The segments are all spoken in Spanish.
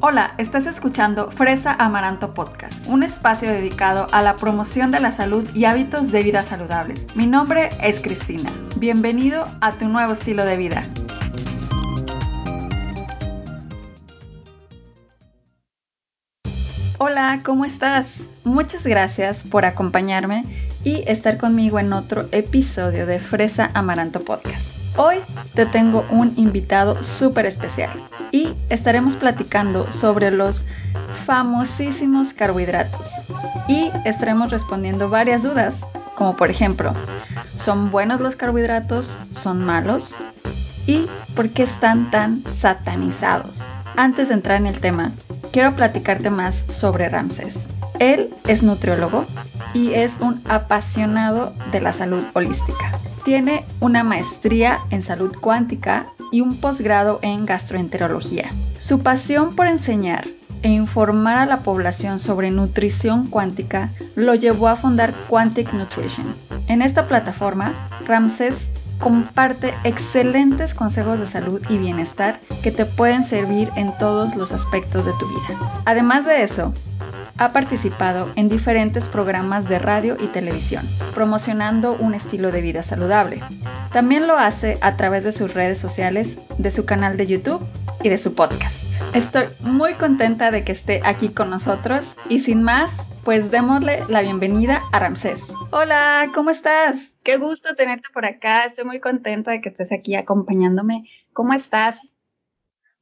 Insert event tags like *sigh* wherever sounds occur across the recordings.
Hola, estás escuchando Fresa Amaranto Podcast, un espacio dedicado a la promoción de la salud y hábitos de vida saludables. Mi nombre es Cristina. Bienvenido a tu nuevo estilo de vida. Hola, ¿cómo estás? Muchas gracias por acompañarme y estar conmigo en otro episodio de Fresa Amaranto Podcast. Hoy te tengo un invitado súper especial y estaremos platicando sobre los famosísimos carbohidratos y estaremos respondiendo varias dudas, como por ejemplo, ¿son buenos los carbohidratos? ¿Son malos? ¿Y por qué están tan satanizados? Antes de entrar en el tema, quiero platicarte más sobre Ramses. Él es nutriólogo y es un apasionado de la salud holística. Tiene una maestría en salud cuántica y un posgrado en gastroenterología. Su pasión por enseñar e informar a la población sobre nutrición cuántica lo llevó a fundar Quantic Nutrition. En esta plataforma, Ramses comparte excelentes consejos de salud y bienestar que te pueden servir en todos los aspectos de tu vida. Además de eso, ha participado en diferentes programas de radio y televisión, promocionando un estilo de vida saludable. También lo hace a través de sus redes sociales, de su canal de YouTube y de su podcast. Estoy muy contenta de que esté aquí con nosotros y sin más, pues démosle la bienvenida a Ramsés. Hola, ¿cómo estás? Qué gusto tenerte por acá. Estoy muy contenta de que estés aquí acompañándome. ¿Cómo estás?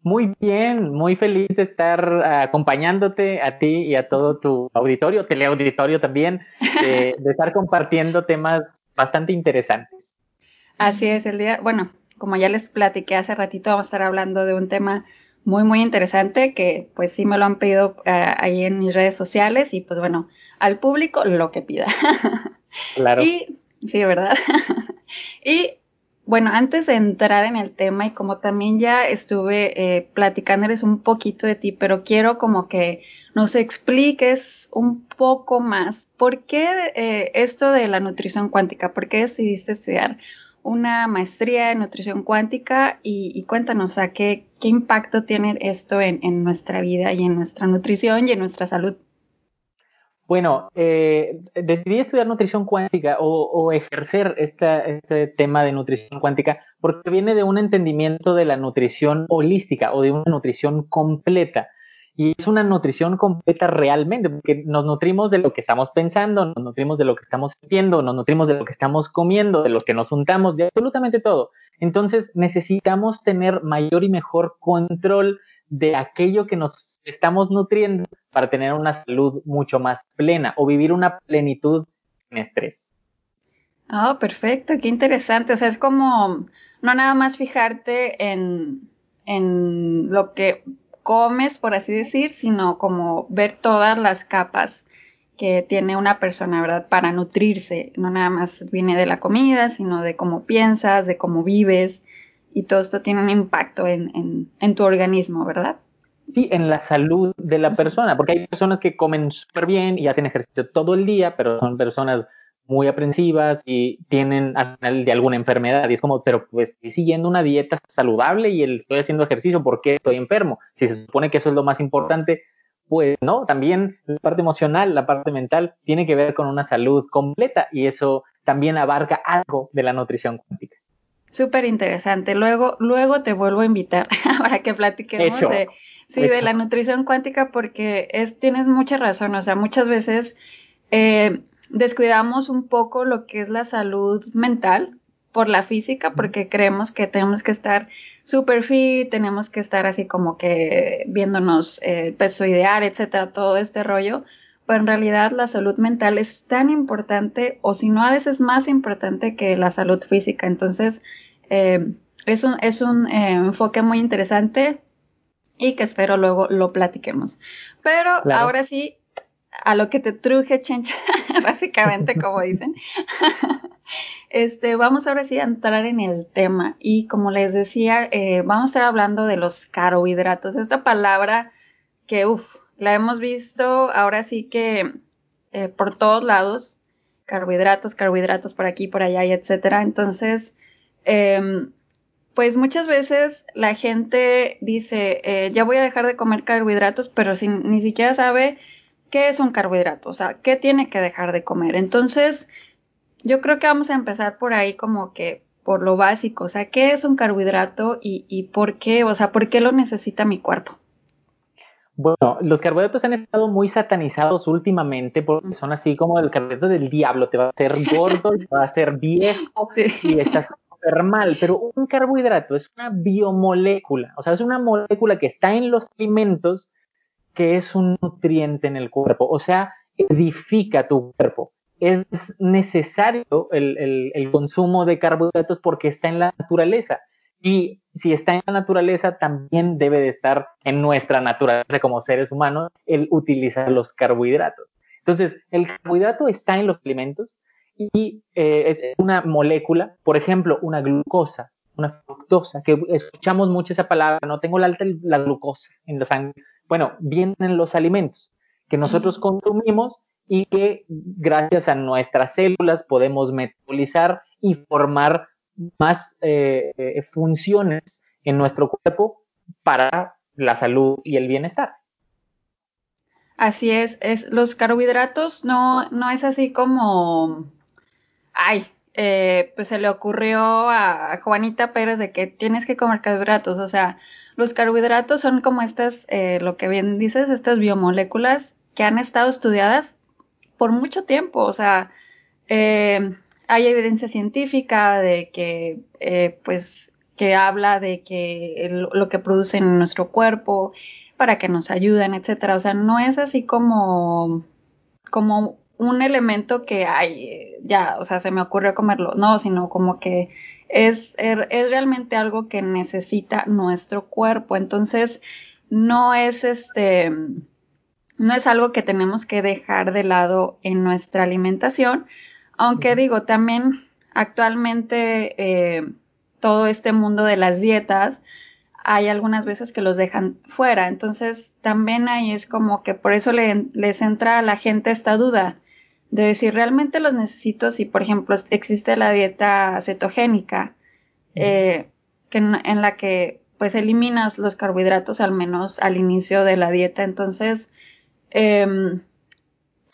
Muy bien, muy feliz de estar acompañándote a ti y a todo tu auditorio, teleauditorio también, de, *laughs* de estar compartiendo temas bastante interesantes. Así es, el día, bueno, como ya les platiqué hace ratito, vamos a estar hablando de un tema muy, muy interesante que pues sí me lo han pedido uh, ahí en mis redes sociales y pues bueno, al público lo que pida. Claro. *laughs* Y, sí, ¿verdad? *laughs* y bueno, antes de entrar en el tema y como también ya estuve eh, platicándoles un poquito de ti, pero quiero como que nos expliques un poco más por qué eh, esto de la nutrición cuántica, por qué decidiste estudiar una maestría en nutrición cuántica y, y cuéntanos, a qué, qué impacto tiene esto en, en nuestra vida y en nuestra nutrición y en nuestra salud. Bueno, eh, decidí estudiar nutrición cuántica o, ejercer esta, este tema de nutrición cuántica porque viene de un entendimiento de la nutrición holística o de una nutrición completa. Y es una nutrición completa realmente, porque nos nutrimos de lo que estamos pensando, nos nutrimos de lo que estamos sintiendo, nos nutrimos de lo que estamos comiendo, de lo que nos untamos, de absolutamente todo. Entonces necesitamos tener mayor y mejor control de aquello que nos estamos nutriendo para tener una salud mucho más plena o vivir una plenitud sin estrés. Oh, perfecto, qué interesante. O sea, es como no nada más fijarte en, en lo que comes, por así decir, sino como ver todas las capas que tiene una persona, ¿verdad? Para nutrirse. No nada más viene de la comida, sino de cómo piensas, de cómo vives. Y todo esto tiene un impacto en, en, en tu organismo, ¿verdad? Sí, en la salud de la persona, porque hay personas que comen súper bien y hacen ejercicio todo el día, pero son personas muy aprensivas y tienen al final de alguna enfermedad. Y es como, pero pues estoy siguiendo una dieta saludable y estoy haciendo ejercicio, ¿por qué estoy enfermo? Si se supone que eso es lo más importante, pues no, también la parte emocional, la parte mental tiene que ver con una salud completa y eso también abarca algo de la nutrición cuántica. Súper interesante. Luego, luego te vuelvo a invitar *laughs* para que platiquemos Hecho. de, sí, Hecho. de la nutrición cuántica porque es, tienes mucha razón. O sea, muchas veces eh, descuidamos un poco lo que es la salud mental por la física porque creemos que tenemos que estar super fit, tenemos que estar así como que viéndonos el eh, peso ideal, etcétera, todo este rollo. Pero en realidad la salud mental es tan importante, o si no a veces más importante que la salud física. Entonces, eh, es un, es un eh, enfoque muy interesante y que espero luego lo platiquemos. Pero Claro. ahora sí, a lo que te truje, chencha, *laughs* básicamente, como dicen. *laughs* este, vamos ahora sí a entrar en el tema. Y como les decía, eh, vamos a estar hablando de los carbohidratos. Esta palabra que, uff, la hemos visto ahora sí que eh, por todos lados. Carbohidratos, carbohidratos por aquí, por allá y etcétera. Entonces, eh, pues muchas veces la gente dice, eh, ya voy a dejar de comer carbohidratos, pero sin, ni siquiera sabe qué es un carbohidrato, o sea, qué tiene que dejar de comer. Entonces, yo creo que vamos a empezar por ahí como que por lo básico, o sea, ¿qué es un carbohidrato y, y por qué, o sea, por qué lo necesita mi cuerpo? Bueno, los carbohidratos han estado muy satanizados últimamente porque son así como el carbohidrato del diablo, te va a hacer gordo, te va a hacer viejo y estás súper mal, pero un carbohidrato es una biomolécula, o sea, es una molécula que está en los alimentos que es un nutriente en el cuerpo, o sea, edifica tu cuerpo. Es necesario el, el, el consumo de carbohidratos porque está en la naturaleza. Y si está en la naturaleza, también debe de estar en nuestra naturaleza como seres humanos el utilizar los carbohidratos. Entonces, el carbohidrato está en los alimentos y eh, es una molécula, por ejemplo, una glucosa, una fructosa, que escuchamos mucho esa palabra, no tengo la la glucosa en la sangre. Bueno, vienen en los alimentos que nosotros consumimos y que gracias a nuestras células podemos metabolizar y formar más eh, eh, funciones en nuestro cuerpo para la salud y el bienestar. Así es, es los carbohidratos no, no es así como, ay, eh, pues se le ocurrió a Juanita Pérez de que tienes que comer carbohidratos, o sea, los carbohidratos son como estas, lo que bien dices, estas biomoléculas que han estado estudiadas por mucho tiempo, o sea, eh, hay evidencia científica de que, eh, pues, que habla de que lo que producen en nuestro cuerpo para que nos ayuden, etcétera. O sea, no es así como, como un elemento que hay, ya, o sea, se me ocurrió comerlo, no, sino como que es, er, es realmente algo que necesita nuestro cuerpo. Entonces, no es este, no es algo que tenemos que dejar de lado en nuestra alimentación, aunque digo, también actualmente eh, todo este mundo de las dietas, hay algunas veces que los dejan fuera. Entonces, también ahí es como que por eso les entra a la gente esta duda de decir, ¿realmente los necesito? Si, por ejemplo, existe la dieta cetogénica, eh, que en, la que pues eliminas los carbohidratos al menos al inicio de la dieta. Entonces, eh,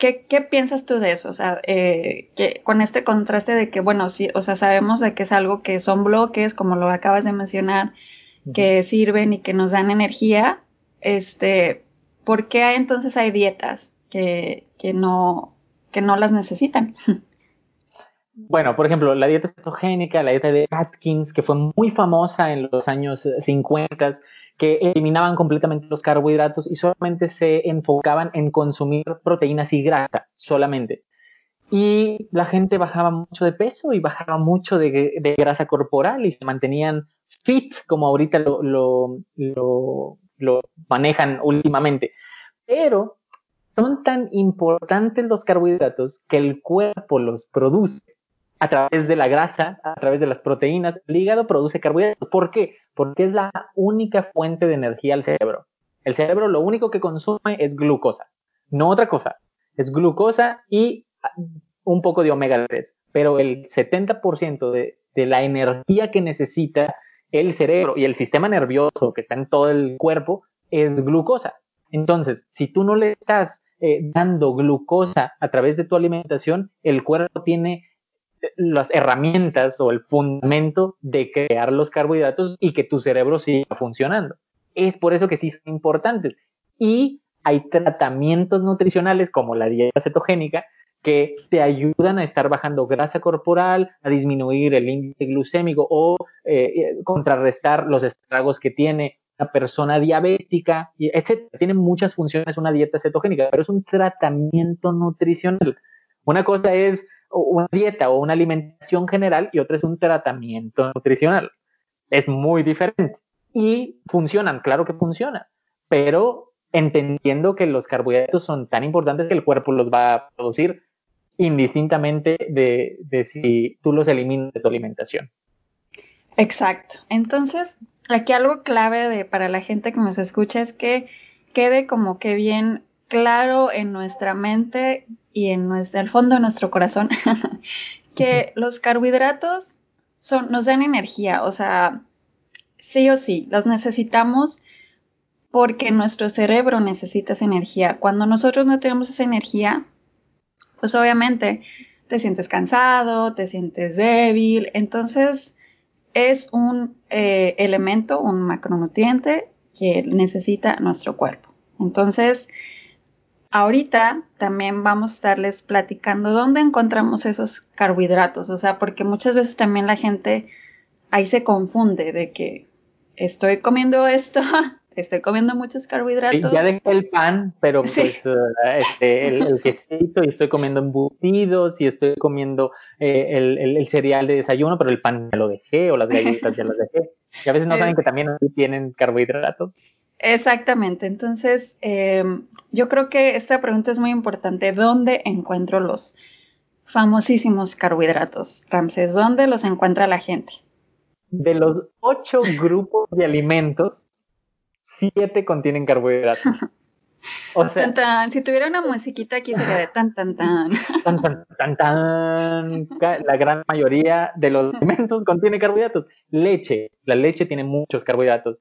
¿Qué, piensas tú de eso? O sea, eh, que, con este contraste de que, bueno, sí, o sea, sabemos de que es algo que son bloques, como lo acabas de mencionar, que sirven y que nos dan energía, este, ¿por qué entonces hay dietas que, que, no, que no las necesitan? *laughs* Bueno, por ejemplo, la dieta cetogénica, la dieta de Atkins, que fue muy famosa en los años 50, que eliminaban completamente los carbohidratos y solamente se enfocaban en consumir proteínas y grasa solamente. Y la gente bajaba mucho de peso y bajaba mucho de, grasa corporal y se mantenían fit, como ahorita lo, lo, manejan últimamente. Pero son tan importantes los carbohidratos que el cuerpo los produce a través de la grasa, a través de las proteínas. El hígado produce carbohidratos. ¿Por qué? Porque es la única fuente de energía al cerebro. El cerebro lo único que consume es glucosa, no otra cosa. Es glucosa y un poco de omega 3, pero el 70% de, de la energía que necesita el cerebro y el sistema nervioso que está en todo el cuerpo es glucosa. Entonces, si tú no le estás eh, dando glucosa a través de tu alimentación, el cuerpo tiene las herramientas o el fundamento de crear los carbohidratos y que tu cerebro siga funcionando. Es por eso que sí son importantes. Y hay tratamientos nutricionales como la dieta cetogénica que te ayudan a estar bajando grasa corporal, a disminuir el índice glucémico o eh, eh, contrarrestar los estragos que tiene la persona diabética, etc. Tiene muchas funciones una dieta cetogénica, pero es un tratamiento nutricional. Una cosa es una dieta o una alimentación general y otra es un tratamiento nutricional. Es muy diferente. Y funcionan, claro que funcionan, pero entendiendo que los carbohidratos son tan importantes que el cuerpo los va a producir indistintamente de, de si tú los eliminas de tu alimentación. Exacto. Entonces, aquí algo clave de, para la gente que nos escucha es que quede como que bien claro en nuestra mente y en nuestro, el fondo de nuestro corazón *laughs* que los carbohidratos son, nos dan energía, o sea, sí o sí, los necesitamos porque nuestro cerebro necesita esa energía. Cuando nosotros no tenemos esa energía, pues obviamente te sientes cansado, te sientes débil, entonces es un eh, elemento, un macronutriente que necesita nuestro cuerpo. Entonces, ahorita también vamos a estarles platicando dónde encontramos esos carbohidratos, o sea, porque muchas veces también la gente ahí se confunde de que estoy comiendo esto, *laughs* estoy comiendo muchos carbohidratos. Sí, ya dejé el pan, pero *laughs* pues eh, este, el, quesito y estoy comiendo embutidos y estoy comiendo eh, el, cereal de desayuno, pero el pan ya lo dejé o las galletas ya las dejé. Y a veces no saben *laughs* que también tienen carbohidratos. Exactamente, entonces em, yo creo que esta pregunta es muy importante. ¿Dónde encuentro los famosísimos carbohidratos, Ramses? ¿Dónde los encuentra la gente? De los ocho *laughs* grupos de alimentos, siete contienen carbohidratos. *laughs* O sea, si tuviera una musiquita aquí sería de tan tan tan. *laughs* Tan tan tan tan. La gran mayoría de los alimentos contiene carbohidratos. Leche, la leche tiene muchos carbohidratos.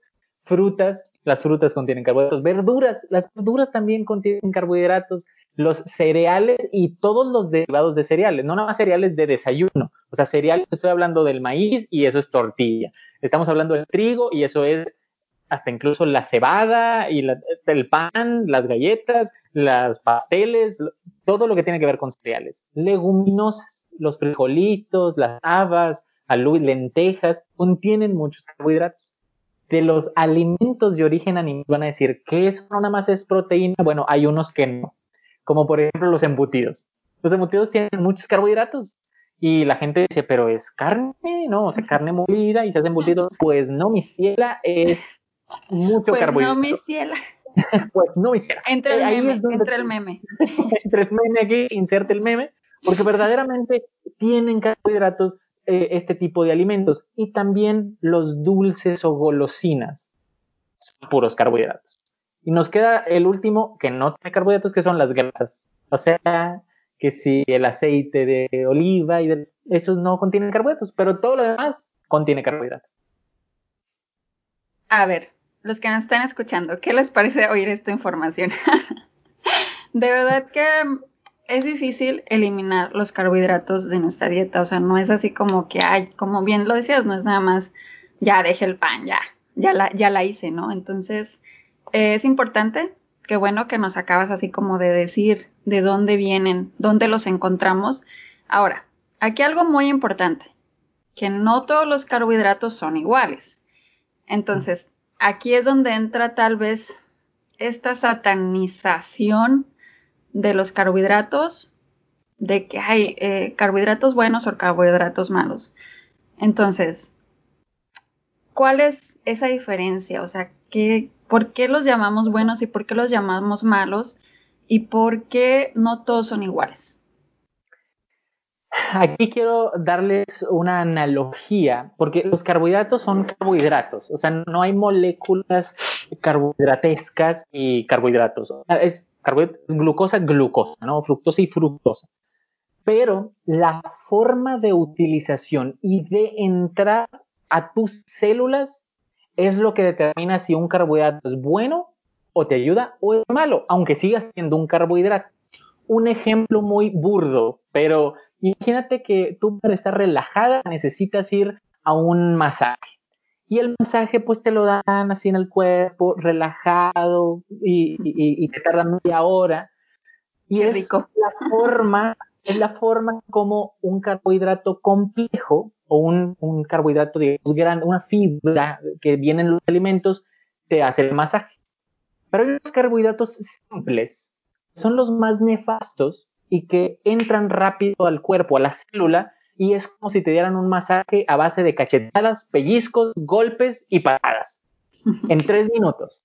Frutas, las frutas contienen carbohidratos. Verduras, las verduras también contienen carbohidratos. Los cereales y todos los derivados de cereales, no nada más cereales de desayuno. O sea, cereales, estoy hablando del maíz y eso es tortilla. Estamos hablando del trigo y eso es hasta incluso la cebada y el pan, las galletas, las pasteles, todo lo que tiene que ver con cereales. Leguminosas, los frijolitos, las habas, lentejas, contienen muchos carbohidratos. De los alimentos de origen animal van a decir que eso no nada más es proteína, bueno, hay unos que no, como por ejemplo los embutidos. Los embutidos tienen muchos carbohidratos, y la gente dice, pero es carne, ¿no? O sea, carne molida y se hace embutido. Pues no, mi ciela es mucho pues carbohidrato. No, mi ciela. *laughs* pues no, mi ciela. Entre el meme, entre el meme. *laughs* entre el meme aquí, inserte el meme, porque verdaderamente tienen carbohidratos eh, este tipo de alimentos. Y también los dulces o golosinas son puros carbohidratos. Y nos queda el último que no tiene carbohidratos, que son las grasas. O sea, que si el aceite de oliva y de, esos no contienen carbohidratos, pero todo lo demás contiene carbohidratos. A ver, los que nos están escuchando, ¿qué les parece oír esta información? *laughs* de verdad que es difícil eliminar los carbohidratos de nuestra dieta, o sea, no es así como que, ay, como bien lo decías, no es nada más, ya deje el pan, ya, ya la, ya la hice, ¿no? Entonces, es importante, qué bueno que nos acabas así como de decir de dónde vienen, dónde los encontramos. Ahora, aquí algo muy importante, que no todos los carbohidratos son iguales. Entonces, aquí es donde entra tal vez esta satanización de los carbohidratos, de que hay eh, carbohidratos buenos o carbohidratos malos. Entonces, ¿cuál es esa diferencia? O sea, ¿qué, ¿por qué los llamamos buenos y por qué los llamamos malos? ¿Y por qué no todos son iguales? Aquí quiero darles una analogía, porque los carbohidratos son carbohidratos, o sea, no hay moléculas carbohidratescas y carbohidratos. Es glucosa, glucosa, ¿no? Fructosa y fructosa. Pero la forma de utilización y de entrar a tus células es lo que determina si un carbohidrato es bueno o te ayuda o es malo, aunque siga siendo un carbohidrato. Un ejemplo muy burdo, pero Imagínate que tú para estar relajada necesitas ir a un masaje. Y el masaje pues te lo dan así en el cuerpo, relajado y, te tarda media hora. Y es la forma, es la forma como un carbohidrato complejo o un, un carbohidrato digamos grande, una fibra que viene en los alimentos, te hace el masaje. Pero los carbohidratos simples son los más nefastos y que entran rápido al cuerpo, a la célula, y es como si te dieran un masaje a base de cachetadas, pellizcos, golpes y patadas. En *laughs* tres minutos.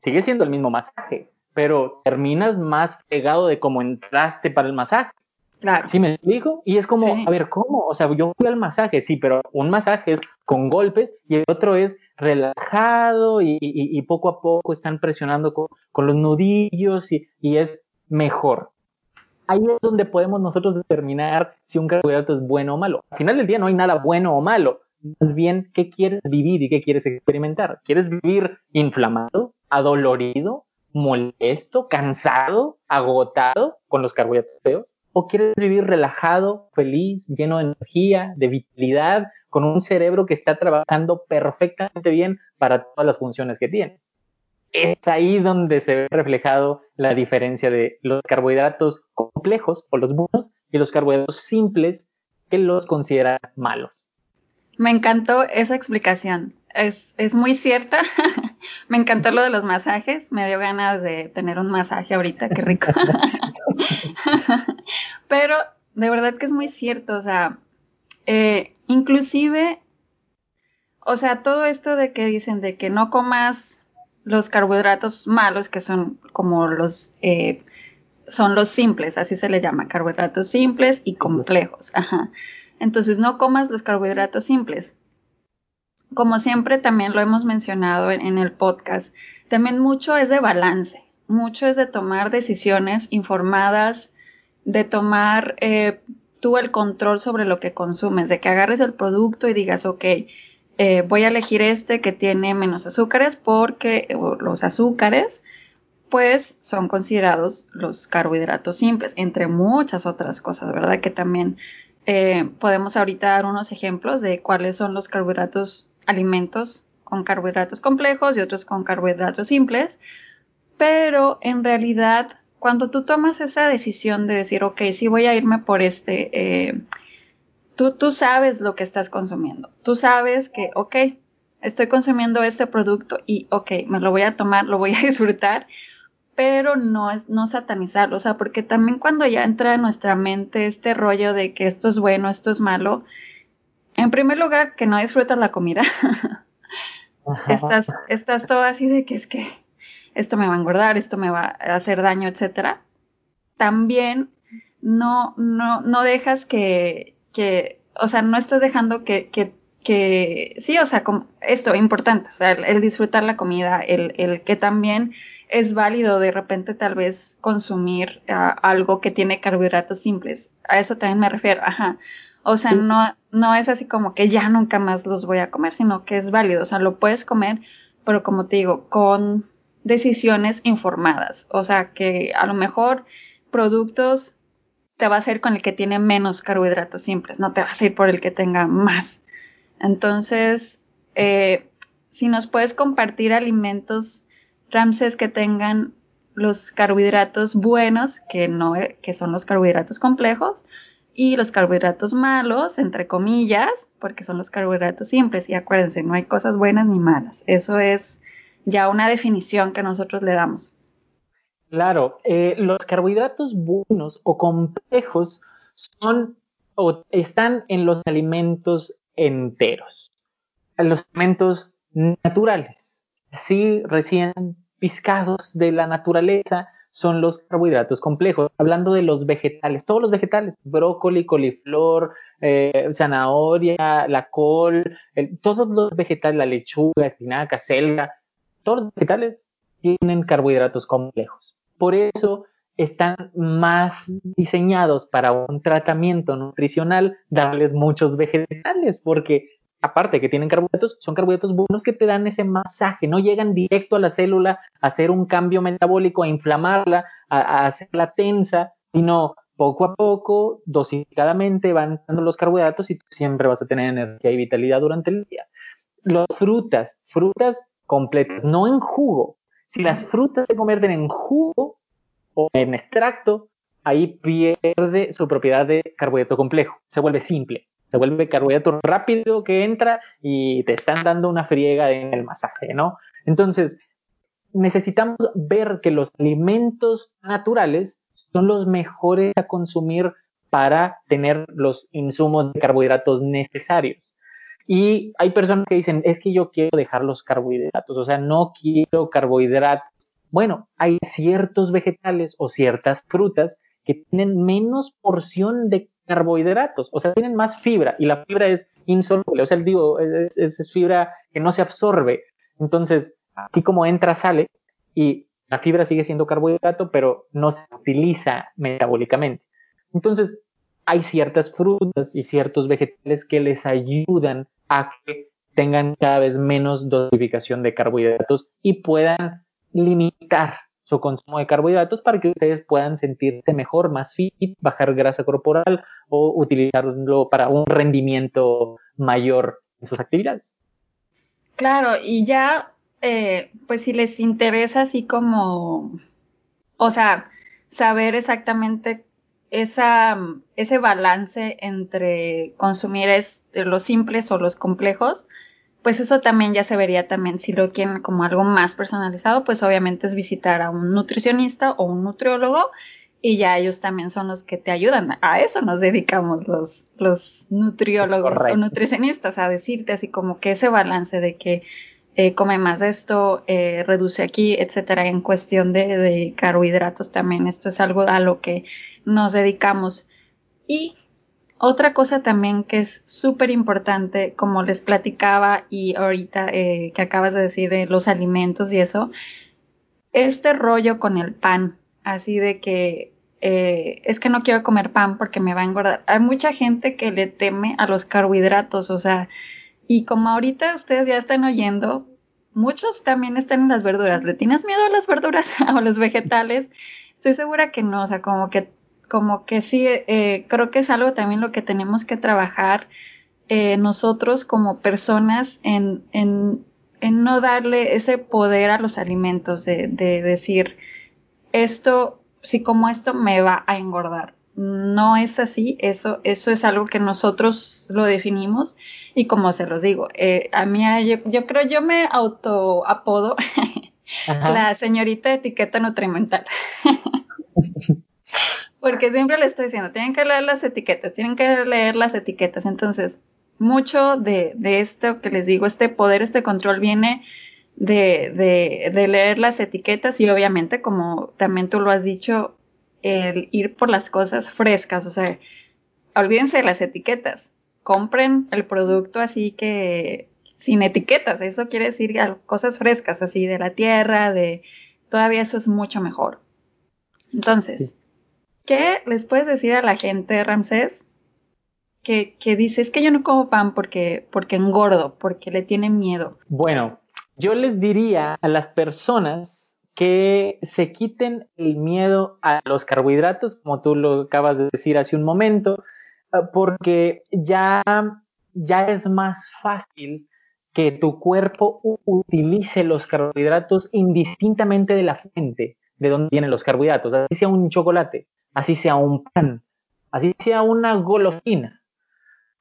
Sigue siendo el mismo masaje, pero terminas más fregado de cómo entraste para el masaje. Claro. ¿Sí me explico? Y es como, a ver, ¿cómo? O sea, yo fui al masaje, sí, pero un masaje es con golpes y el otro es relajado y, poco a poco están presionando con, los nudillos y, y es mejor ahí es donde podemos nosotros determinar si un carbohidrato es bueno o malo. Al final del día no hay nada bueno o malo, más bien qué quieres vivir y qué quieres experimentar. ¿Quieres vivir inflamado, adolorido, molesto, cansado, agotado con los carbohidratos feos? ¿O quieres vivir relajado, feliz, lleno de energía, de vitalidad, con un cerebro que está trabajando perfectamente bien para todas las funciones que tiene? Es ahí donde se ve reflejado la diferencia de los carbohidratos complejos o los buenos y los carbohidratos simples que los consideran malos. Me encantó esa explicación. Es, es muy cierta. *laughs* Me encantó lo de los masajes. Me dio ganas de tener un masaje ahorita. Qué rico. *laughs* Pero de verdad que es muy cierto. O sea, eh, inclusive, o sea, todo esto de que dicen de que no comas los carbohidratos malos, que son como los eh, son los simples, así se les llama, carbohidratos simples y complejos. Ajá. Entonces no comas los carbohidratos simples. Como siempre también lo hemos mencionado en, el podcast, también mucho es de balance, mucho es de tomar decisiones informadas, de tomar eh, tú el control sobre lo que consumes, de que agarres el producto y digas, ok, eh, voy a elegir este que tiene menos azúcares porque los azúcares pues son considerados los carbohidratos simples, entre muchas otras cosas, ¿verdad? Que también eh, podemos ahorita dar unos ejemplos de cuáles son los carbohidratos, alimentos con carbohidratos complejos y otros con carbohidratos simples, pero en realidad cuando tú tomas esa decisión de decir, ok, sí voy a irme por este, eh, tú, tú sabes lo que estás consumiendo, tú sabes que, ok, estoy consumiendo este producto y, ok, me lo voy a tomar, lo voy a *laughs* disfrutar, pero no es no satanizarlo, o sea, porque también cuando ya entra en nuestra mente este rollo de que esto es bueno, esto es malo, en primer lugar, que no disfrutas la comida. *laughs* estás, estás todo así de que es que esto me va a engordar, esto me va a hacer daño, etcétera. También no, no, no dejas que, que, o sea, no estás dejando que, que, que sí, o sea, como esto, importante, o sea, el, disfrutar la comida, el, el que también es válido de repente tal vez consumir ah, algo que tiene carbohidratos simples. A eso también me refiero, ajá. O sea, no, no es así como que ya nunca más los voy a comer, sino que es válido. O sea, lo puedes comer, pero como te digo, con decisiones informadas. O sea, que a lo mejor productos te vas a ir con el que tiene menos carbohidratos simples, no te vas a ir por el que tenga más. Entonces, eh, si nos puedes compartir alimentos Ramses que tengan los carbohidratos buenos, que, no, que son los carbohidratos complejos, y los carbohidratos malos, entre comillas, porque son los carbohidratos simples. Y acuérdense, no hay cosas buenas ni malas. Eso es ya una definición que nosotros le damos. Claro, eh, los carbohidratos buenos o complejos son o están en los alimentos enteros, en los alimentos naturales. Sí, recién piscados de la naturaleza son los carbohidratos complejos. Hablando de los vegetales, todos los vegetales, brócoli, coliflor, eh, zanahoria, la col, todos los vegetales, la lechuga, espinaca, selga, todos los vegetales tienen carbohidratos complejos. Por eso están más diseñados para un tratamiento nutricional darles muchos vegetales, porque aparte que tienen carbohidratos, son carbohidratos buenos que te dan ese masaje, no llegan directo a la célula a hacer un cambio metabólico, a inflamarla, a, hacerla tensa, sino poco a poco, dosificadamente van dando los carbohidratos y tú siempre vas a tener energía y vitalidad durante el día. Las frutas, frutas completas, no en jugo. Si las frutas se convierten en jugo o en extracto, ahí pierde su propiedad de carbohidrato complejo, se vuelve simple se vuelve carbohidrato rápido que entra y te están dando una friega en el masaje, ¿no? Entonces, necesitamos ver que los alimentos naturales son los mejores a consumir para tener los insumos de carbohidratos necesarios. Y hay personas que dicen, es que yo quiero dejar los carbohidratos, o sea, no quiero carbohidratos. Bueno, hay ciertos vegetales o ciertas frutas que tienen menos porción de carbohidratos, o sea, tienen más fibra y la fibra es insoluble, o sea, digo, es, fibra que no se absorbe. Entonces, así como entra, sale y la fibra sigue siendo carbohidrato, pero no se utiliza metabólicamente. Entonces, hay ciertas frutas y ciertos vegetales que les ayudan a que tengan cada vez menos dosificación de carbohidratos y puedan limitar su consumo de carbohidratos para que ustedes puedan sentirse mejor, más fit, bajar grasa corporal o utilizarlo para un rendimiento mayor en sus actividades. Claro, y ya, eh, pues si les interesa así como, o sea, saber exactamente esa, ese balance entre consumir los simples o los complejos, pues eso también ya se vería también si lo quieren como algo más personalizado, pues obviamente es visitar a un nutricionista o un nutriólogo y ya ellos también son los que te ayudan. A eso nos dedicamos los, los nutriólogos o nutricionistas, a decirte así como que ese balance de que eh, come más de esto, eh, reduce aquí, etcétera, en cuestión de, de carbohidratos también. Esto es algo a lo que nos dedicamos. Y otra cosa también que es súper importante, como les platicaba y ahorita eh, que acabas de decir de los alimentos y eso, este rollo con el pan, así de que eh, es que no quiero comer pan porque me va a engordar. Hay mucha gente que le teme a los carbohidratos, o sea, y como ahorita ustedes ya están oyendo, muchos también están en las verduras. ¿Le tienes miedo a las verduras *laughs* o a los vegetales? Estoy segura que no, o sea, como que como que sí, eh, creo que es algo también lo que tenemos que trabajar eh, nosotros como personas en, en, en, no darle ese poder a los alimentos, de, de decir, esto, si como esto me va a engordar. No es así, eso, eso es algo que nosotros lo definimos y como se los digo, eh, a mí yo, yo, creo yo me auto apodo *laughs* la señorita etiqueta nutrimental. *laughs* Porque siempre le estoy diciendo, tienen que leer las etiquetas, tienen que leer las etiquetas. Entonces, mucho de, de esto que les digo, este poder, este control viene de, de, de, leer las etiquetas y obviamente, como también tú lo has dicho, el ir por las cosas frescas, o sea, olvídense de las etiquetas, compren el producto así que sin etiquetas, eso quiere decir cosas frescas, así de la tierra, de todavía eso es mucho mejor. Entonces, ¿Qué les puedes decir a la gente, Ramsés, que, dice, es que yo no como pan porque, porque engordo, porque le tiene miedo? Bueno, yo les diría a las personas que se quiten el miedo a los carbohidratos, como tú lo acabas de decir hace un momento, ah, porque ya, ya es más fácil que tu cuerpo utilice los carbohidratos indistintamente de la fuente de dónde vienen los carbohidratos, así sea un chocolate así sea un pan, así sea una golosina,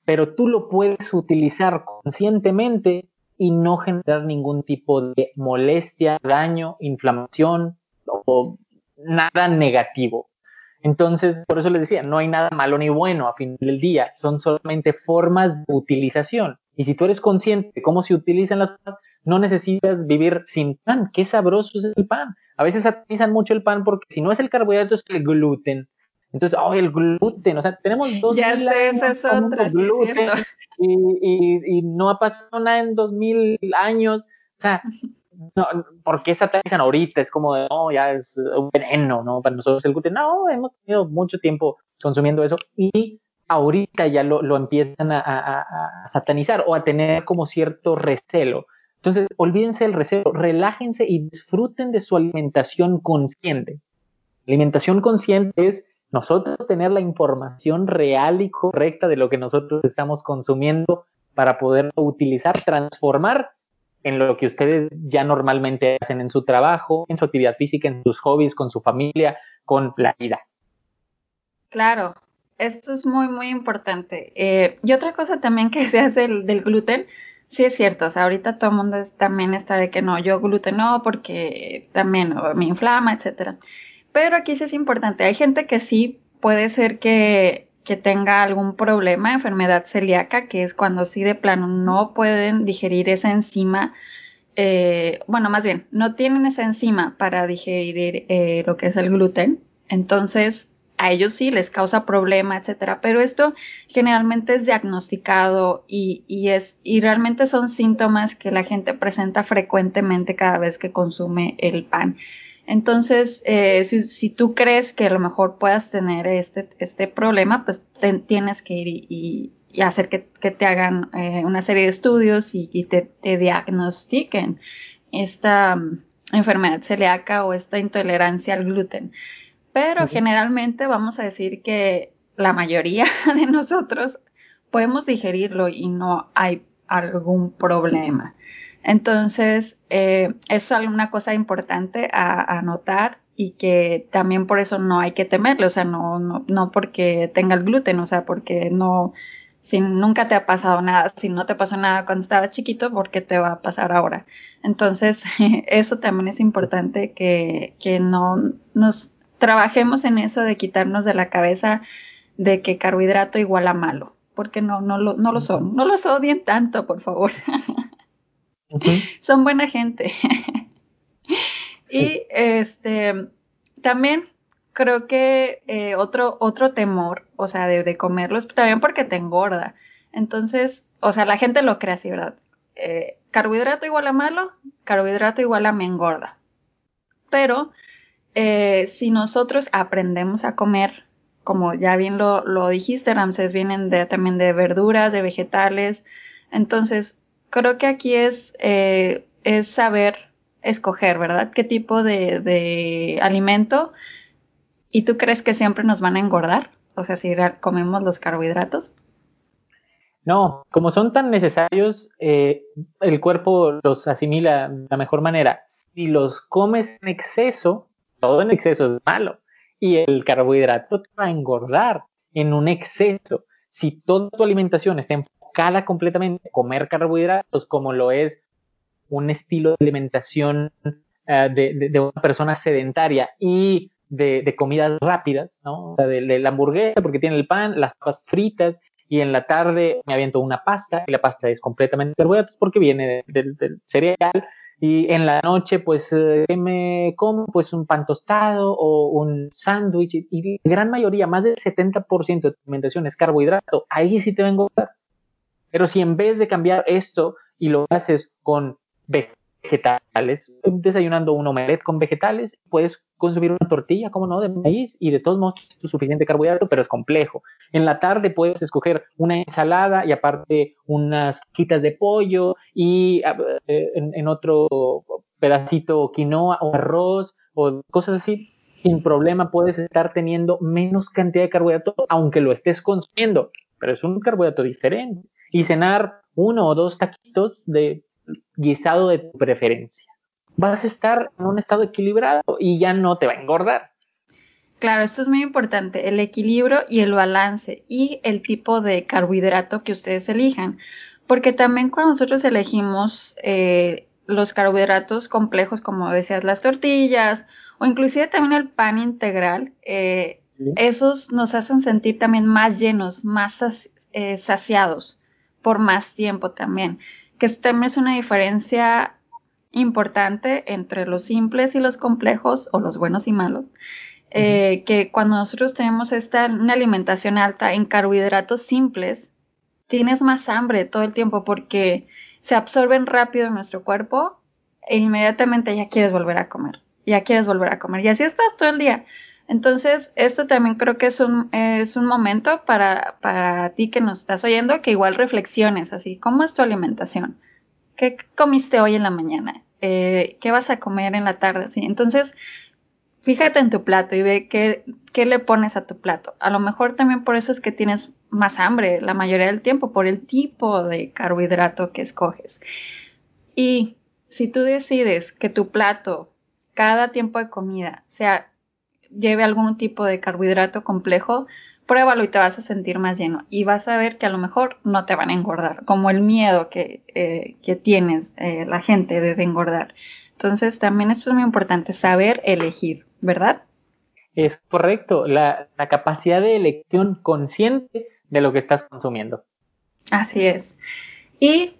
pero tú lo puedes utilizar conscientemente y no generar ningún tipo de molestia, daño, inflamación o nada negativo. Entonces, por eso les decía, no hay nada malo ni bueno a fin del día, son solamente formas de utilización. Y si tú eres consciente de cómo se utilizan las cosas, no necesitas vivir sin pan. Qué sabroso es el pan. A veces satanizan mucho el pan porque si no es el carbohidrato es el gluten. Entonces, oh, el gluten, o sea, tenemos dos ya sé, esa es otra, gluten y, y, y, no ha pasado nada en dos mil años. O sea, *laughs* no, ¿por qué satanizan ahorita? Es como de, oh, ya es un veneno, ¿no? Para nosotros el gluten. No, hemos tenido mucho tiempo consumiendo eso y ahorita ya lo, lo empiezan a, a, a, satanizar o a tener como cierto recelo. Entonces, olvídense del recelo, relájense y disfruten de su alimentación consciente. alimentación consciente es nosotros tener la información real y correcta de lo que nosotros estamos consumiendo para poderlo utilizar, transformar en lo que ustedes ya normalmente hacen en su trabajo, en su actividad física, en sus hobbies, con su familia, con la vida. Claro, esto es muy, muy importante. Eh, y otra cosa también que *laughs* se hace del gluten, Sí, es cierto, o sea, ahorita todo el mundo también está de que no, yo gluten no, porque también me inflama, etcétera. Pero aquí sí es importante, hay gente que sí puede ser que, que tenga algún problema, enfermedad celíaca, que es cuando sí de plano no pueden digerir esa enzima, eh, bueno, más bien, no tienen esa enzima para digerir eh, lo que es el gluten, entonces a ellos sí les causa problema, etcétera, pero esto generalmente es diagnosticado y, y, es, y realmente son síntomas que la gente presenta frecuentemente cada vez que consume el pan. Entonces, eh, si, tú crees que a lo mejor puedas tener este, este problema, pues tienes que ir y, y hacer que, te hagan eh, una serie de estudios y, te, diagnostiquen esta mm, enfermedad celíaca o esta intolerancia al gluten. Pero generalmente vamos a decir que la mayoría *laughs* de nosotros podemos digerirlo y no hay algún problema. Entonces, eh, eso es una cosa importante a, notar y que también por eso no hay que temerlo, o sea, no, no, no porque tenga el gluten, o sea, porque no, si nunca te ha pasado nada, si no te pasó nada cuando estabas chiquito, ¿por qué te va a pasar ahora? Entonces, *laughs* eso también es importante que, que no nos trabajemos en eso de quitarnos de la cabeza de que carbohidrato igual a malo, porque no, no, lo, no lo son. No los odien tanto, por favor. *laughs* Son buena gente. *laughs* y este también creo que eh, otro, otro temor, o sea, de, de, comerlos, también porque te engorda. Entonces, o sea, la gente lo cree así, ¿verdad? Eh, carbohidrato igual a malo, carbohidrato igual a me engorda. Pero eh, si nosotros aprendemos a comer, como ya bien lo, dijiste, Ramses, vienen también de verduras, de vegetales. Entonces, creo que aquí es, es saber escoger, ¿verdad? ¿Qué tipo de, de alimento ¿Y tú crees que siempre nos van a engordar? O sea, si comemos los carbohidratos. No, como son tan necesarios, eh, el cuerpo los asimila de la mejor manera. Si los comes en exceso, todo en exceso es malo. Y el carbohidrato te va a engordar en un exceso. Si toda tu alimentación está enfocada completamente a comer carbohidratos, como lo es un estilo de alimentación de, de, una persona sedentaria y de, comidas rápidas, ¿no? O sea, de, la hamburguesa porque tiene el pan, las papas fritas y en la tarde me aviento una pasta y la pasta es completamente carbohidratos porque viene del cereal y en la noche pues eh, me como pues un pan tostado o un sándwich y, la gran mayoría, más del 70% de tu alimentación es carbohidrato, ahí sí te vengo Pero si en vez de cambiar esto y lo haces con vegetales, desayunando un omelette con vegetales, puedes consumir una tortilla, como no, de maíz y de todos modos suficiente carbohidrato, pero es complejo. En la tarde puedes escoger una ensalada y aparte unas quitas de pollo y eh, en, otro pedacito quinoa o arroz o cosas así. Sin problema puedes estar teniendo menos cantidad de carbohidrato aunque lo estés consumiendo, pero es un carbohidrato diferente. Y cenar uno o dos taquitos de guisado de tu preferencia. Vas a estar en un estado equilibrado y ya no te va a engordar. Claro, esto es muy importante, el equilibrio y el balance y el tipo de carbohidrato que ustedes elijan, porque también cuando nosotros elegimos eh, los carbohidratos complejos, como decías, las tortillas o inclusive también el pan integral, eh, esos nos hacen sentir también más llenos, más eh, saciados por más tiempo también, que también es una diferencia importante entre los simples y los complejos, o los buenos y malos, eh, que cuando nosotros tenemos esta, una alimentación alta en carbohidratos simples, tienes más hambre todo el tiempo porque se absorben rápido en nuestro cuerpo e inmediatamente ya quieres volver a comer, ya quieres volver a comer y así estás todo el día. Entonces, esto también creo que es un, es un momento para, para ti que nos estás oyendo, que igual reflexiones así, ¿cómo es tu alimentación? ¿Qué comiste hoy en la mañana? Eh, ¿Qué vas a comer en la tarde? Entonces, fíjate en tu plato y ve qué, qué le pones a tu plato. A lo mejor también por eso es que tienes más hambre la mayoría del tiempo, por el tipo de carbohidrato que escoges. Y si tú decides que tu plato, cada tiempo de comida, sea, lleve algún tipo de carbohidrato complejo, pruébalo y te vas a sentir más lleno y vas a ver que a lo mejor no te van a engordar, como el miedo que, eh, que tienes eh, la gente de, engordar. Entonces también esto es muy importante, saber elegir, ¿verdad? Es correcto, la, capacidad de elección consciente de lo que estás consumiendo. Así es. Y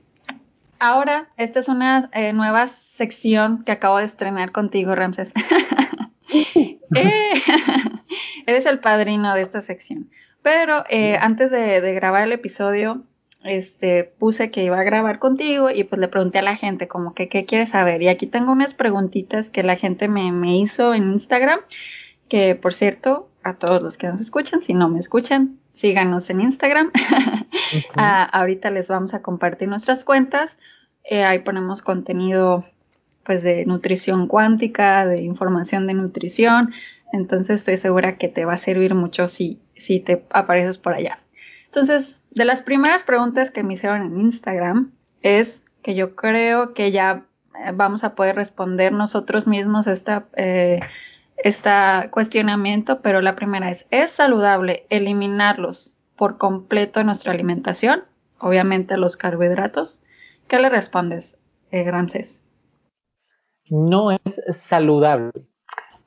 ahora, esta es una eh, nueva sección que acabo de estrenar contigo, Ramses. *laughs* *laughs* Eres el padrino de esta sección. Pero eh, antes de, grabar el episodio, este, puse que iba a grabar contigo y pues le pregunté a la gente como que qué quieres saber. Y aquí tengo unas preguntitas que la gente me, hizo en Instagram, que por cierto, a todos los que nos escuchan, si no me escuchan, síganos en Instagram. *laughs* Ah, ahorita les vamos a compartir nuestras cuentas. Eh, ahí ponemos contenido pues de nutrición cuántica, de información de nutrición. Entonces estoy segura que te va a servir mucho si, si te apareces por allá. Entonces, de las primeras preguntas que me hicieron en Instagram es que yo creo que ya eh, vamos a poder responder nosotros mismos esta, este cuestionamiento, pero la primera es, ¿es saludable eliminarlos por completo de nuestra alimentación? Obviamente los carbohidratos. ¿Qué le respondes, eh? No es saludable.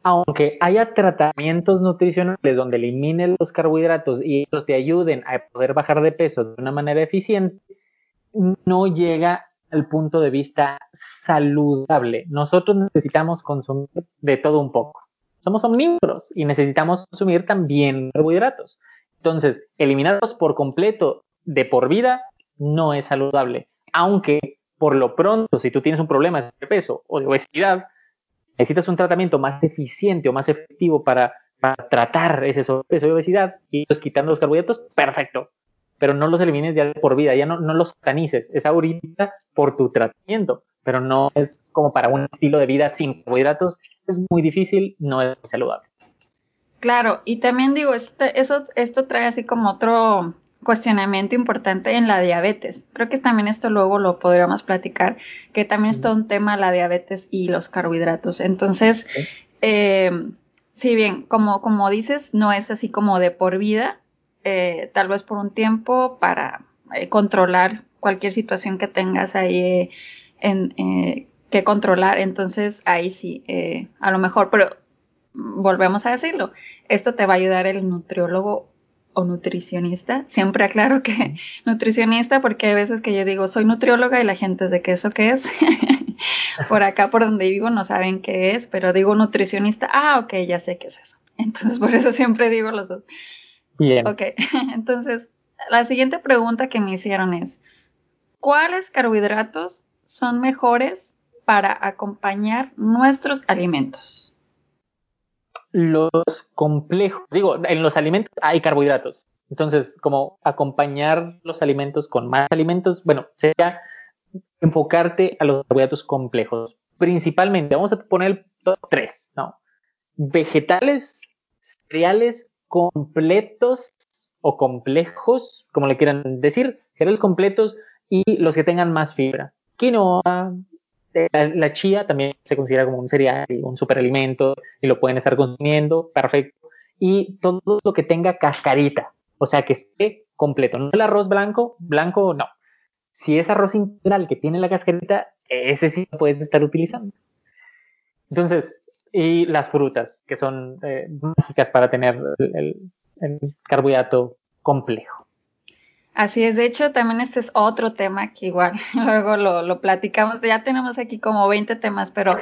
Aunque haya tratamientos nutricionales donde eliminen los carbohidratos y ellos te ayuden a poder bajar de peso de una manera eficiente, no llega al punto de vista saludable. Nosotros necesitamos consumir de todo un poco. Somos omnívoros y necesitamos consumir también carbohidratos. Entonces, eliminarlos por completo de por vida no es saludable. Aunque por lo pronto, si tú tienes un problema de peso o de obesidad, necesitas un tratamiento más eficiente o más efectivo para, tratar ese sobrepeso y obesidad y pues quitando los carbohidratos, perfecto. Pero no los elimines ya por vida, ya no, no los satanices, es ahorita por tu tratamiento, pero no es como para un estilo de vida sin carbohidratos, es muy difícil, no es saludable. Claro, y también digo, este, esto trae así como otro cuestionamiento importante en la diabetes. Creo que también esto luego lo podríamos platicar, que también es todo un tema la diabetes y los carbohidratos. Entonces, eh, si bien, como, como dices, no es así como de por vida, eh, tal vez por un tiempo para eh, controlar cualquier situación que tengas ahí eh, en, que controlar. Entonces ahí sí, a lo mejor, pero volvemos a decirlo, esto te va a ayudar el nutriólogo o nutricionista. Siempre aclaro que *laughs* nutricionista porque hay veces que yo digo soy nutrióloga y la gente es de qué eso qué es. *laughs* por acá por donde vivo no saben qué es, pero digo nutricionista, ah, ok, ya sé qué es eso. *laughs* Entonces por eso siempre digo los dos. Bien. Ok, entonces la siguiente pregunta que me hicieron es, ¿cuáles carbohidratos son mejores para acompañar nuestros alimentos? Los complejos, digo, en los alimentos hay carbohidratos. Entonces, como acompañar los alimentos con más alimentos, bueno, sería enfocarte a los carbohidratos complejos. Principalmente, vamos a poner el top 3, ¿no? Vegetales, cereales completos o complejos, como le quieran decir, cereales completos y los que tengan más fibra. Quinoa, la, chía también se considera como un cereal un superalimento y lo pueden estar consumiendo, perfecto. Y todo lo que tenga cascarita, o sea, que esté completo. No el arroz blanco, blanco no. Si es arroz integral que tiene la cascarita, ese sí lo puedes estar utilizando. Entonces, y las frutas, que son eh, mágicas para tener el, carbohidrato complejo. Así es, de hecho también este es otro tema que igual *laughs* luego lo, platicamos, ya tenemos aquí como 20 temas, pero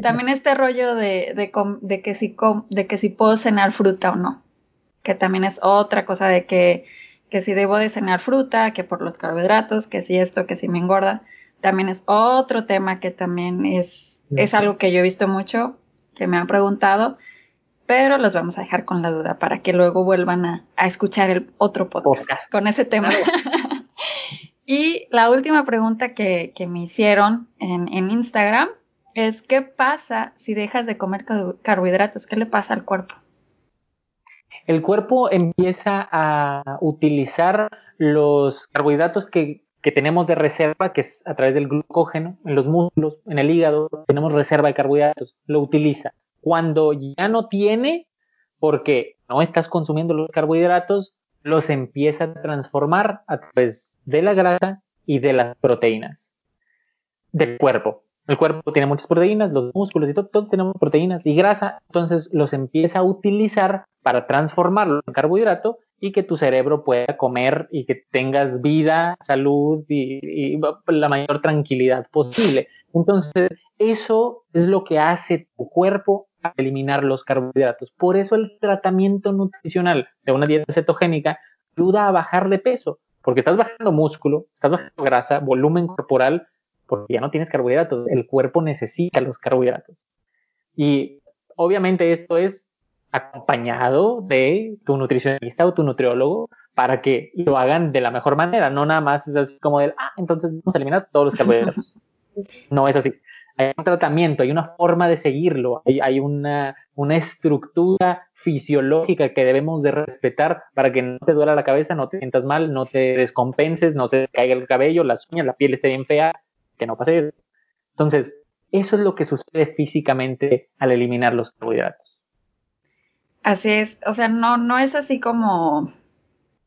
también este rollo de, de, que si, de que si puedo cenar fruta o no, que también es otra cosa de que, que si debo de cenar fruta, que por los carbohidratos, que si esto, que si me engorda, también es otro tema que también es, es algo que yo he visto mucho que me han preguntado, pero los vamos a dejar con la duda para que luego vuelvan a, escuchar el otro podcast, con ese tema. *laughs* y la última pregunta que, me hicieron en, Instagram es, ¿qué pasa si dejas de comer carbohidratos? ¿Qué le pasa al cuerpo? El cuerpo empieza a utilizar los carbohidratos que, que tenemos de reserva, que es a través del glucógeno, en los músculos, en el hígado, tenemos reserva de carbohidratos, lo utiliza. Cuando ya no tiene, porque no estás consumiendo los carbohidratos, los empieza a transformar a través de la grasa y de las proteínas del cuerpo. El cuerpo tiene muchas proteínas, los músculos y todo, todos tenemos proteínas y grasa, entonces los empieza a utilizar para transformarlo en carbohidrato y que tu cerebro pueda comer y que tengas vida, salud y, la mayor tranquilidad posible. Entonces, eso es lo que hace tu cuerpo eliminar los carbohidratos. Por eso el tratamiento nutricional de una dieta cetogénica ayuda a bajar de peso, porque estás bajando músculo, estás bajando grasa, volumen corporal, porque ya no tienes carbohidratos. El cuerpo necesita los carbohidratos. Y obviamente esto es acompañado de tu nutricionista o tu nutriólogo para que lo hagan de la mejor manera, no nada más es así como de, ah, entonces vamos a eliminar todos los carbohidratos. *laughs* no es así. Hay un tratamiento, hay una forma de seguirlo, hay, hay una, una estructura fisiológica que debemos de respetar para que no te duela la cabeza, no te sientas mal, no te descompenses, no te caiga el cabello, las uñas, la piel esté bien fea, que no pase eso. Entonces, eso es lo que sucede físicamente al eliminar los carbohidratos. Así es, o sea, no, no es así como,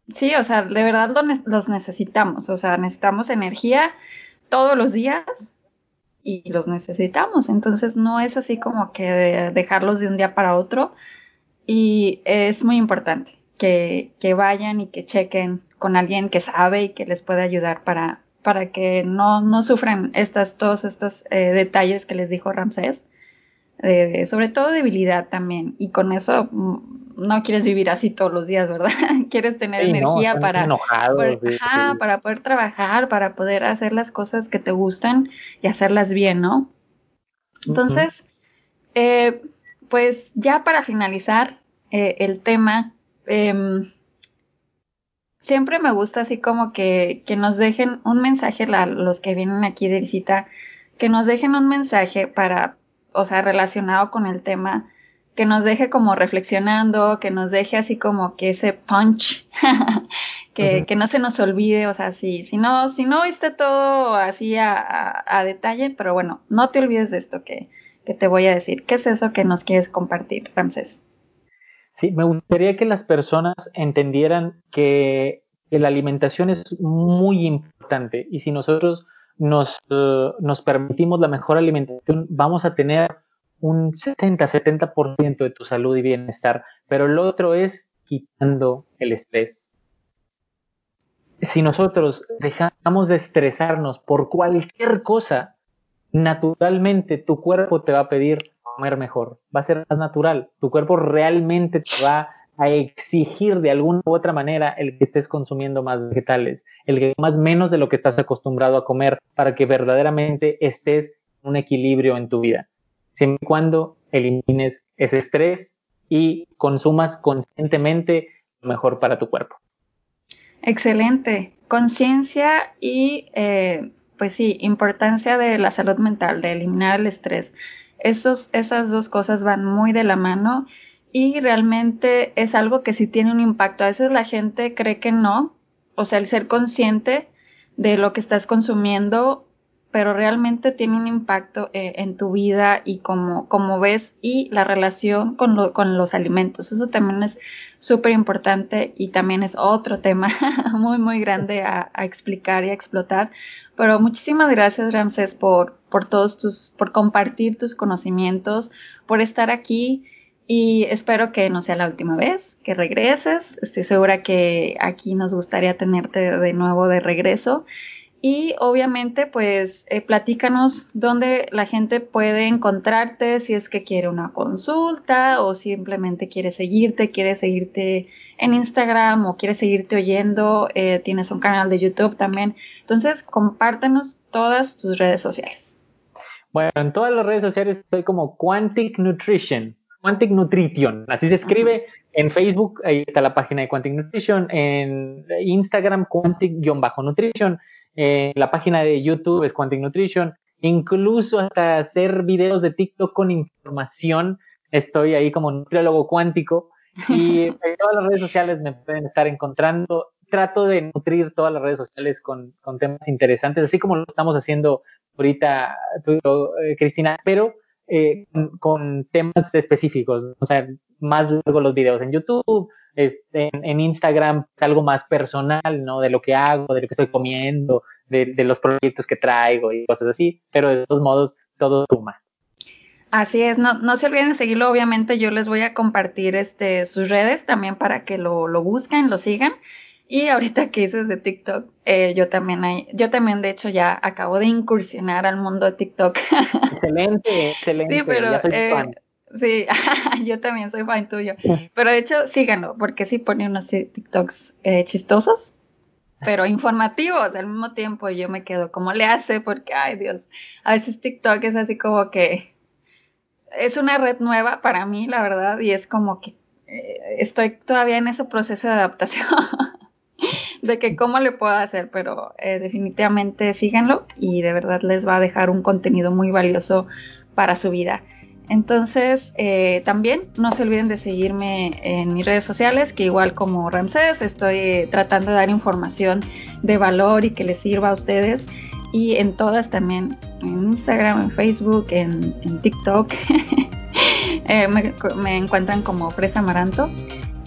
sí, o sea, de verdad los necesitamos, o sea, necesitamos energía todos los días y los necesitamos, entonces no es así como que dejarlos de un día para otro y es muy importante que, que vayan y que chequen con alguien que sabe y que les puede ayudar para, para que no, no sufran estas, todos estos eh, detalles que les dijo Ramsés. Sobre todo debilidad también. Y con eso mm, no quieres vivir así todos los días, ¿verdad? *laughs* quieres tener energía para, para poder trabajar, para poder hacer las cosas que te gustan y hacerlas bien, ¿no? Entonces, eh, pues ya para finalizar eh, el tema, em, siempre me gusta así como que, que nos dejen un mensaje, los que vienen aquí de visita, que nos dejen un mensaje para, o sea, relacionado con el tema, que nos deje como reflexionando, que nos deje así como que ese punch, *laughs* que, que, no se nos olvide, o sea, si, si no, si no viste todo así a, a, detalle, pero bueno, no te olvides de esto que, que te voy a decir. ¿Qué es eso que nos quieres compartir, Ramses? Sí, me gustaría que las personas entendieran que, la alimentación es muy importante y si nosotros nos, eh, nos permitimos la mejor alimentación, vamos a tener un 70-70% de tu salud y bienestar, pero lo otro es quitando el estrés. Si nosotros dejamos de estresarnos por cualquier cosa, naturalmente tu cuerpo te va a pedir comer mejor, va a ser más natural. Tu cuerpo realmente te va a exigir de alguna u otra manera el que estés consumiendo más vegetales, el que comas menos de lo que estás acostumbrado a comer para que verdaderamente estés en un equilibrio en tu vida. Siempre y cuando elimines ese estrés y consumas conscientemente lo mejor para tu cuerpo. Excelente. Conciencia y, eh, pues sí, importancia de la salud mental, de eliminar el estrés esas dos cosas van muy de la mano y realmente es algo que sí tiene un impacto. A veces la gente cree que no, o sea, el ser consciente de lo que estás consumiendo, pero realmente tiene un impacto eh, en tu vida y como, como ves y la relación con, lo, con los alimentos. Eso también es súper importante y también es otro tema *laughs* muy, muy grande a, explicar y a explotar, pero muchísimas gracias, Ramses, por, por todos tus, por compartir tus conocimientos, por estar aquí y espero que no sea la última vez que regreses. Estoy segura que aquí nos gustaría tenerte de nuevo de regreso. Y obviamente, pues, eh, platícanos dónde la gente puede encontrarte, si es que quiere una consulta o simplemente quiere seguirte, quiere seguirte en Instagram o quiere seguirte oyendo, eh, tienes un canal de YouTube también. Entonces, compártenos todas tus redes sociales. Bueno, en todas las redes sociales estoy como Quantic Nutrition, Quantic Nutrition, así se escribe. En Facebook, ahí está la página de Quantic Nutrition, en Instagram, Quantic-Nutrition la página de YouTube es Quantic Nutrition, incluso hasta hacer videos de TikTok con información. Estoy ahí como nutriólogo cuántico y *laughs* en todas las redes sociales me pueden estar encontrando. Trato de nutrir todas las redes sociales con, con temas interesantes, así como lo estamos haciendo ahorita tú y yo, eh, Cristina, pero eh, con, temas específicos, o sea, más luego los videos en YouTube, este, en, Instagram es algo más personal, ¿no? De lo que hago, de lo que estoy comiendo, de, los proyectos que traigo y cosas así, pero de todos modos todo suma. Así es, no, no se olviden de seguirlo, obviamente yo les voy a compartir este, sus redes también para que lo, lo busquen, lo sigan. Y ahorita que dices de TikTok, eh, yo también hay, yo también de hecho ya acabo de incursionar al mundo de TikTok. *laughs* Excelente, excelente. Sí, pero ya soy eh, fan. Sí, *laughs* yo también soy fan tuyo. Pero de hecho, síganlo, porque sí pone unos TikToks eh, chistosos, pero informativos al mismo tiempo. Yo me quedo, ¿cómo le hace? Porque, ay Dios, a veces TikTok es así como que es una red nueva para mí, la verdad, y es como que eh, estoy todavía en ese proceso de adaptación. *laughs* *laughs* de que cómo le puedo hacer, pero eh, definitivamente síganlo y de verdad les va a dejar un contenido muy valioso para su vida. Entonces, eh, también no se olviden de seguirme en mis redes sociales, que igual como Ramsés, estoy tratando de dar información de valor y que les sirva a ustedes. Y en todas también, en Instagram, en Facebook, en, TikTok, *laughs* eh, me, encuentran como Fresa Amaranto.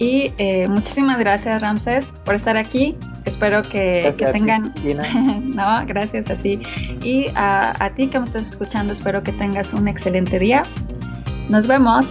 Y eh, muchísimas gracias, Ramsés, por estar aquí. Espero que, tengan. *laughs* no, gracias a ti. Y a, a ti que me estás escuchando, espero que tengas un excelente día. Nos vemos.